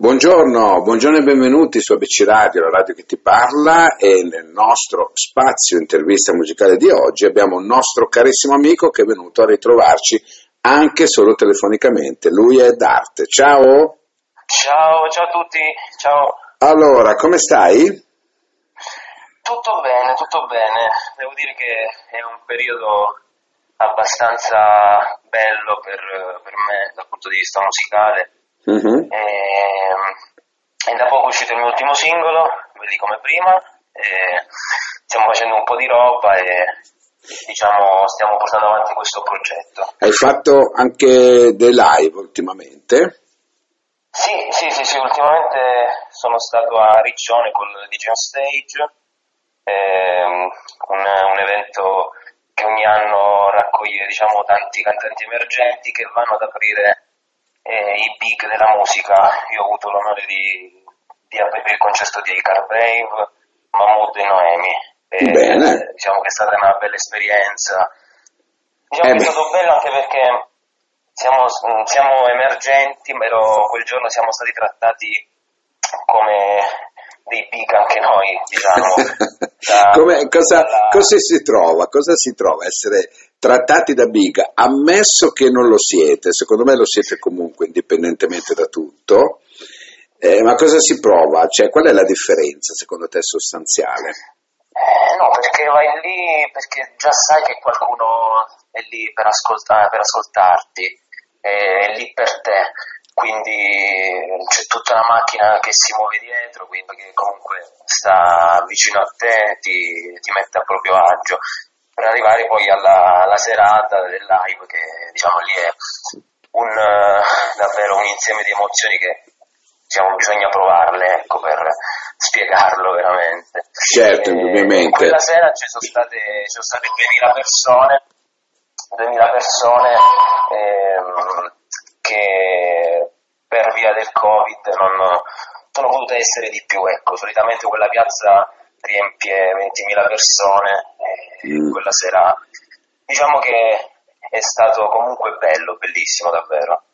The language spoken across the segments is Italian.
Buongiorno, buongiorno e benvenuti su ABC Radio, la radio che ti parla e nel nostro spazio intervista musicale di oggi abbiamo un nostro carissimo amico che è venuto a ritrovarci anche solo telefonicamente. Lui è Darte. Ciao! Ciao, ciao a tutti, ciao. Allora, come stai? Tutto bene, tutto bene. Devo dire che è un periodo abbastanza bello per, per me dal punto di vista musicale Mhm. E, e da poco è uscito il mio ultimo singolo, vedi come prima, stiamo facendo un po' di roba e diciamo stiamo portando avanti questo progetto. Hai fatto anche dei live ultimamente? Sì, sì, sì, sì, ultimamente sono stato a Riccione con il DJ on Stage, ehm, un, un evento che ogni anno raccoglie diciamo, tanti cantanti emergenti che vanno ad aprire eh, i big della musica. Io ho avuto l'onore di, di aprire il concerto di Carbrave, Mahmood e Noemi. E, Bene. Diciamo che è stata una bella esperienza. Diciamo Eh che è stato bello anche perché siamo, siamo emergenti, però quel giorno siamo stati trattati come dei big anche noi, diciamo. Da- Come- cosa, dalla- cosa si trova? Cosa si trova essere trattati da biga? Ammesso che non lo siete, secondo me lo siete comunque, indipendentemente da tutto. Eh, ma cosa si prova? Cioè, qual è la differenza secondo te sostanziale? Eh, no, perché vai lì perché già sai che qualcuno è lì per, ascolta- per ascoltarti, è lì per te, quindi c'è tutta una macchina che si muove dietro, quindi che comunque sta vicino a te, ti, ti mette a proprio agio, per arrivare poi alla, alla serata del live che diciamo lì è un, eh, davvero un insieme di emozioni che diciamo bisogna provarle ecco, per spiegarlo veramente. Certo, Eh, indubbiamente. Quella sera ci sono state, ci sono state 2000 persone, 2000 persone ehm, che per via del Covid non sono potute essere di più. Ecco, solitamente quella piazza riempie 20.000 persone Mm. quella sera diciamo che è stato comunque bello, bellissimo davvero.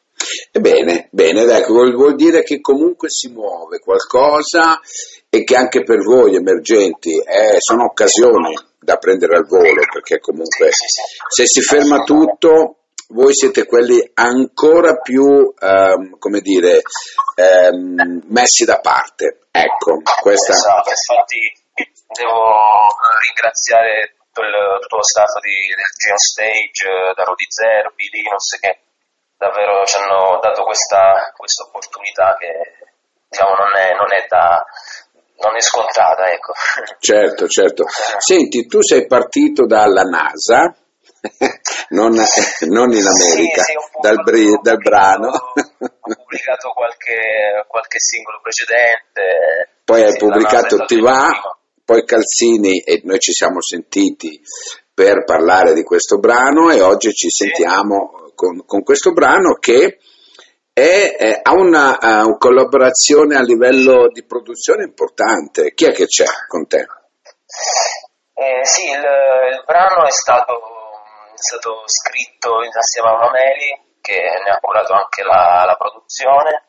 Ebbene, bene, ecco, vuol, dire che comunque si muove qualcosa e che anche per voi emergenti eh, sono occasioni da prendere al volo, perché comunque se si ferma tutto, voi siete quelli ancora più, ehm, come dire, ehm, messi da parte. Ecco, questa... Esatto, infatti devo ringraziare tutto, il- tutto lo staff di, del Geo Stage, eh, da Rudy Zerbi, Linus, che davvero ci hanno dato questa questa opportunità che diciamo non è, non è da non è scontata, ecco. Certo, certo. Senti, tu sei partito dalla NASA, non, non in America, Sì, sì, dal, bri- dal brano. Ho pubblicato qualche, qualche singolo precedente. Poi hai Sì, pubblicato Ti va, poi Calzini e noi ci siamo sentiti per parlare di questo brano e oggi ci Sì. sentiamo con, con questo brano che è- è- ha una, una collaborazione a livello di produzione importante. Chi è che c'è con te? Eh, sì, il, il brano è stato, stato scritto insieme a una Meli che ne ha curato anche la, la produzione.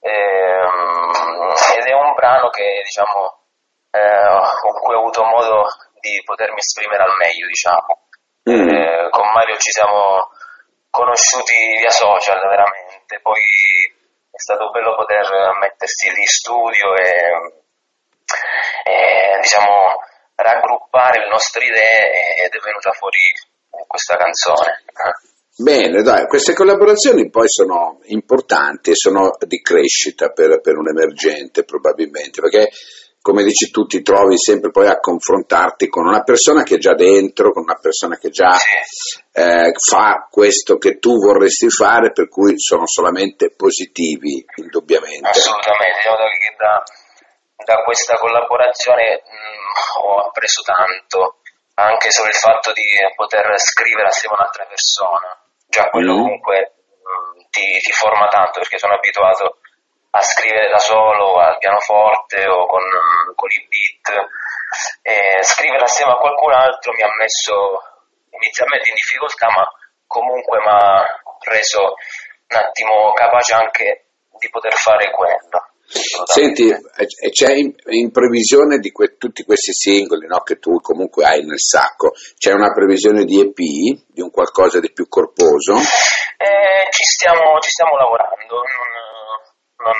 Ehm, ed è un brano che diciamo eh, con cui ho avuto modo di potermi esprimere al meglio diciamo. Mm. Eh, con Mario ci siamo conosciuti via social veramente. Poi è stato bello poter mettersi lì in studio e, e, diciamo raggruppare le nostre idee ed è venuta fuori questa canzone Bene, dai, queste collaborazioni poi sono importanti e sono di crescita per, per un emergente probabilmente, perché come dici tu ti trovi sempre poi a confrontarti con una persona che è già dentro, con una persona che già eh, fa questo che tu vorresti fare, per cui sono solamente positivi, indubbiamente. assolutamente. Diciamo che da, da questa collaborazione mh, ho appreso tanto anche solo il fatto di poter scrivere assieme a un'altra persona già quello Mm. comunque mh, ti, ti forma tanto perché sono abituato a scrivere da solo al pianoforte o con, con i beat e scrivere assieme a qualcun altro mi ha messo inizialmente in difficoltà ma comunque mi ha reso un attimo capace anche di poter fare quello. Senti, c'è in, in previsione di que, tutti questi singoli no, che tu comunque hai nel sacco, c'è una previsione di EP, di un qualcosa di più corposo? Eh, ci, stiamo, ci, stiamo, lavorando, non, non,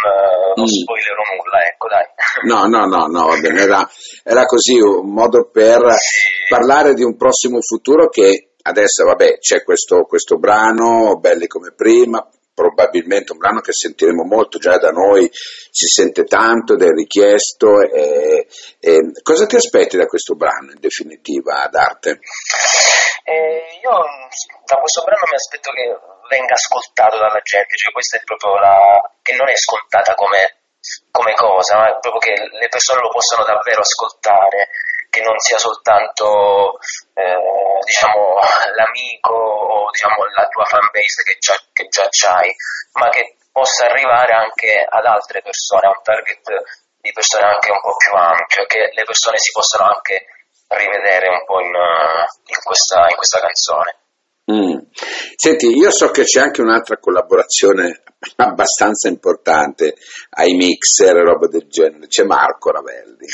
non mm. spoilerò nulla, ecco dai. No, no, no, no, va bene, era, era così un modo per sì. parlare di un prossimo futuro che adesso vabbè c'è questo, questo brano, belli come prima, probabilmente un brano che sentiremo molto già da noi, si sente tanto ed è richiesto. E, e cosa ti aspetti da questo brano in definitiva ad arte? Eh, io da questo brano mi aspetto che venga ascoltato dalla gente, cioè questa è proprio la... che non è scontata come, come cosa, ma è proprio che le persone lo possano davvero ascoltare che non sia soltanto eh, diciamo, l'amico o diciamo, la tua fanbase che già, che già c'hai, ma che possa arrivare anche ad altre persone, a un target di persone anche un po' più ampio, che le persone si possano anche rivedere un po' in, in, questa, in questa canzone. Mm. Senti, io so che c'è anche un'altra collaborazione abbastanza importante ai mixer e roba del genere, c'è Marco Ravelli.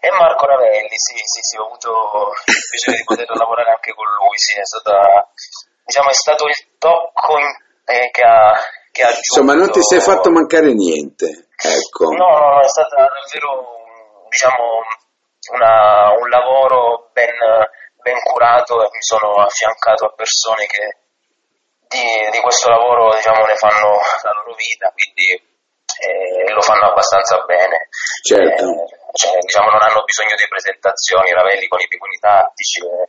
E Marco Ravelli, sì, sì, sì, ho avuto il piacere di poter lavorare anche con lui, sì, è, stata, diciamo, è stato il tocco in, eh, che ha, che ha aggiunto... Insomma, non ti sei fatto mancare niente, ecco. No, no, no, è stato davvero, diciamo, una, un lavoro ben ben curato e mi sono affiancato a persone che di, di questo lavoro diciamo, ne fanno la loro vita, quindi eh, lo fanno abbastanza bene. Certo. Eh, cioè, diciamo, non hanno bisogno di presentazioni, Ravelli con i pinguini tattici, eh,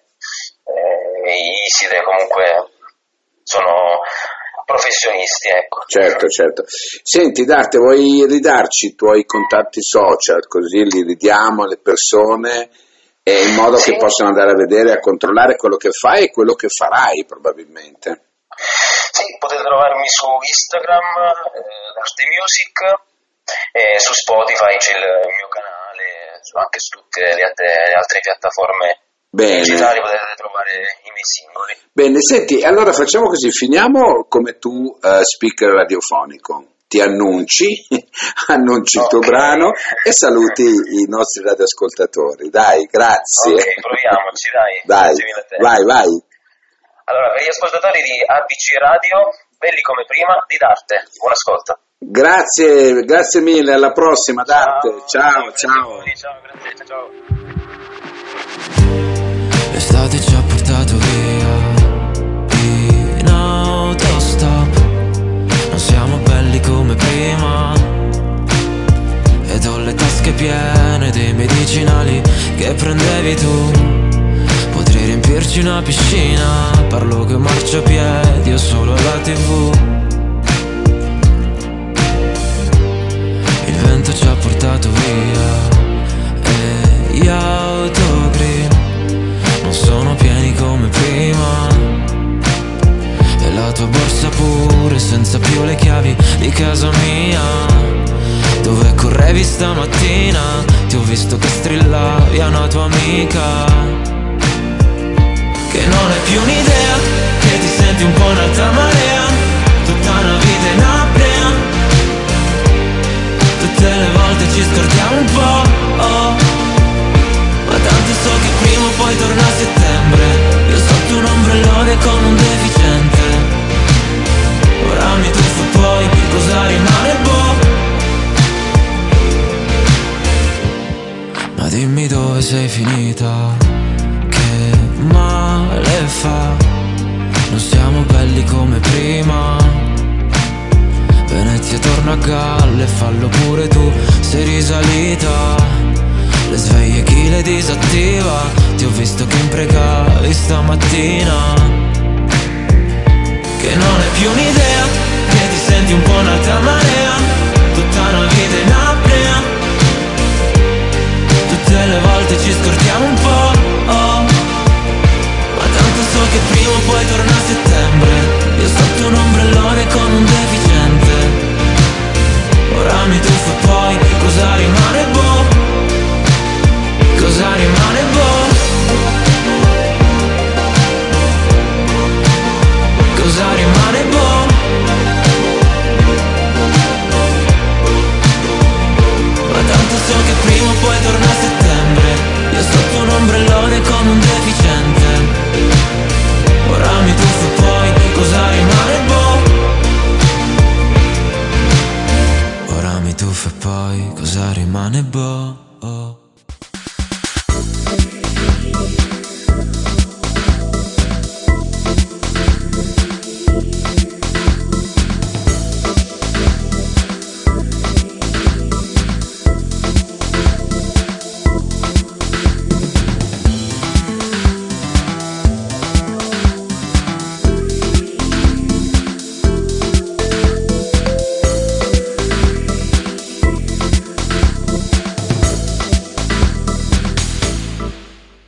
Iside comunque sono professionisti. Ecco. Certo, certo. Senti Darte, vuoi ridarci i tuoi contatti social così li ridiamo alle persone in modo sì. che possano andare a vedere, a controllare quello che fai e quello che farai probabilmente. Sì, potete trovarmi su Instagram, eh, Arte Music, e su Spotify c'è il mio canale, anche su tutte le altre, le altre piattaforme Bene. digitali potete trovare i miei singoli. Bene, senti, allora facciamo così, finiamo come tu, uh, speaker radiofonico ti annunci, annunci okay. il tuo brano e saluti i nostri radioascoltatori. Dai, grazie. Ok, proviamoci, dai. Dai, vai, vai. Allora, per gli ascoltatori di ABC Radio, belli come prima, di Darte. Buon ascolto. Grazie, grazie mille, alla prossima Darte. Ciao, ciao. Ciao, ciao grazie, ciao. Tasche piene dei medicinali che prendevi tu. Potrei riempirci una piscina Parlo che marciapiedi o solo la tv Il vento ci ha portato via E gli autogrill non sono pieni come prima. La tua borsa pure senza più le chiavi di casa mia Correvi stamattina? Ti ho visto che strillavi a una tua amica Che non è più un'idea, che ti senti un po' un'altra marea Tutta una vita in apnea Tutte le volte ci scordiamo un po' oh. Ma tanto so che prima o poi torna come prima. Venezia torna a galle, fallo pure tu Sei risalita. Le sveglie chi le disattiva? Ti ho visto che imprecavi stamattina. Che non è più un'idea Che ti senti un po' un'altra marea